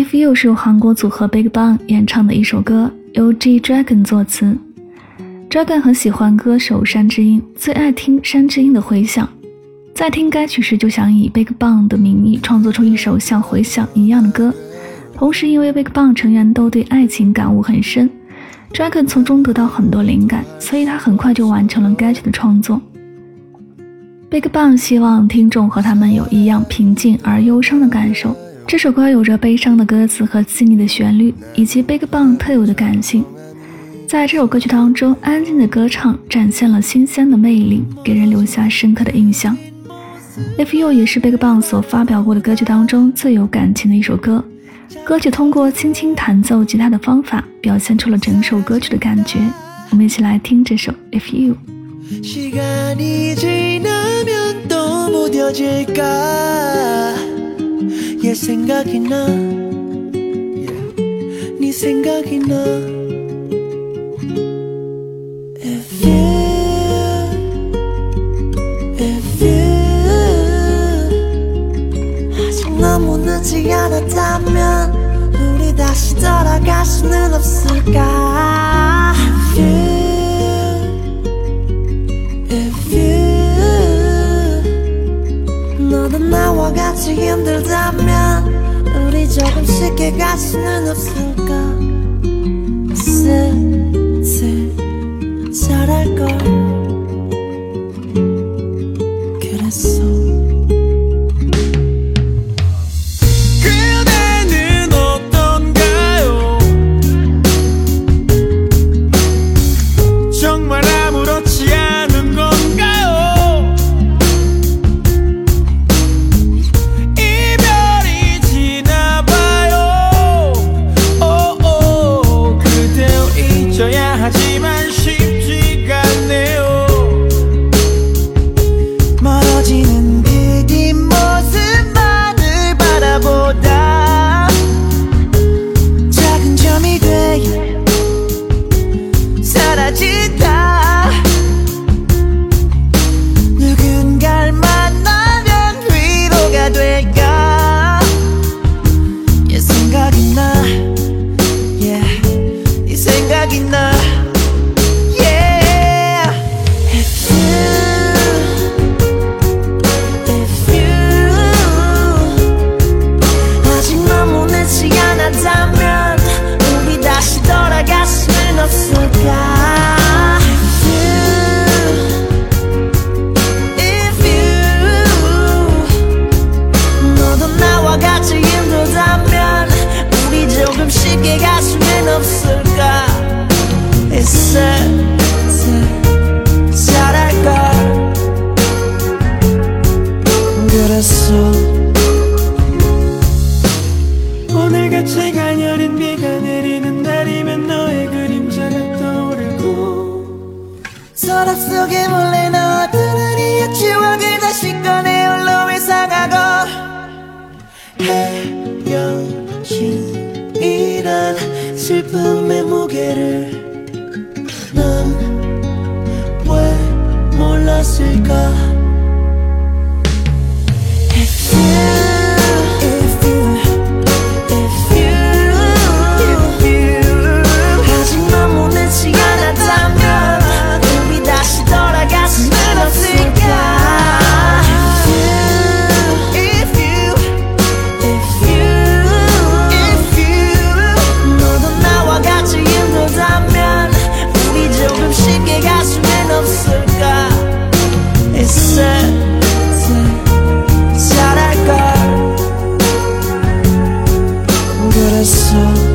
If You 是由韩国组合 BigBang 演唱的一首歌，由 G Dragon 作词。Dragon 很喜欢歌手山之音，最爱听山之音的回响。在听该曲时，就想以 BigBang 的名义创作出一首像回响一样的歌。同时，因为 BigBang 成员都对爱情感悟很深，Dragon 从中得到很多灵感，所以他很快就完成了该曲的创作。BigBang 希望听众和他们有一样平静而忧伤的感受。这首歌有着悲伤的歌词和细腻的旋律，以及 BigBang 特有的感性。在这首歌曲当中，安静的歌唱展现了新鲜的魅力，给人留下深刻的印象。If You 也是 BigBang 所发表过的歌曲当中最有感情的一首歌。歌曲通过轻轻弹奏吉他的方法，表现出了整首歌曲的感觉。我们一起来听这首 If You。 얘 생각이 나, 네 생각이 나. If you, if 아직 너무 늦지 않았다면 우리 다시 돌아갈 수는 없을까? 조금 쉽게 갈 수는 없을까 슬슬 잘할걸. 그랬어 없을까? 있을 잘할걸? 그랬어. 오늘같이 가녀린 비가 내리는 날이면 너의 그림자가 떠오르고. 서랍 속에 몰래 넣어두는 이의 추억을 다시 꺼내 슬픔의 무게를 넌왜 몰랐을까 없을까? 있을 잘할걸? 그랬어.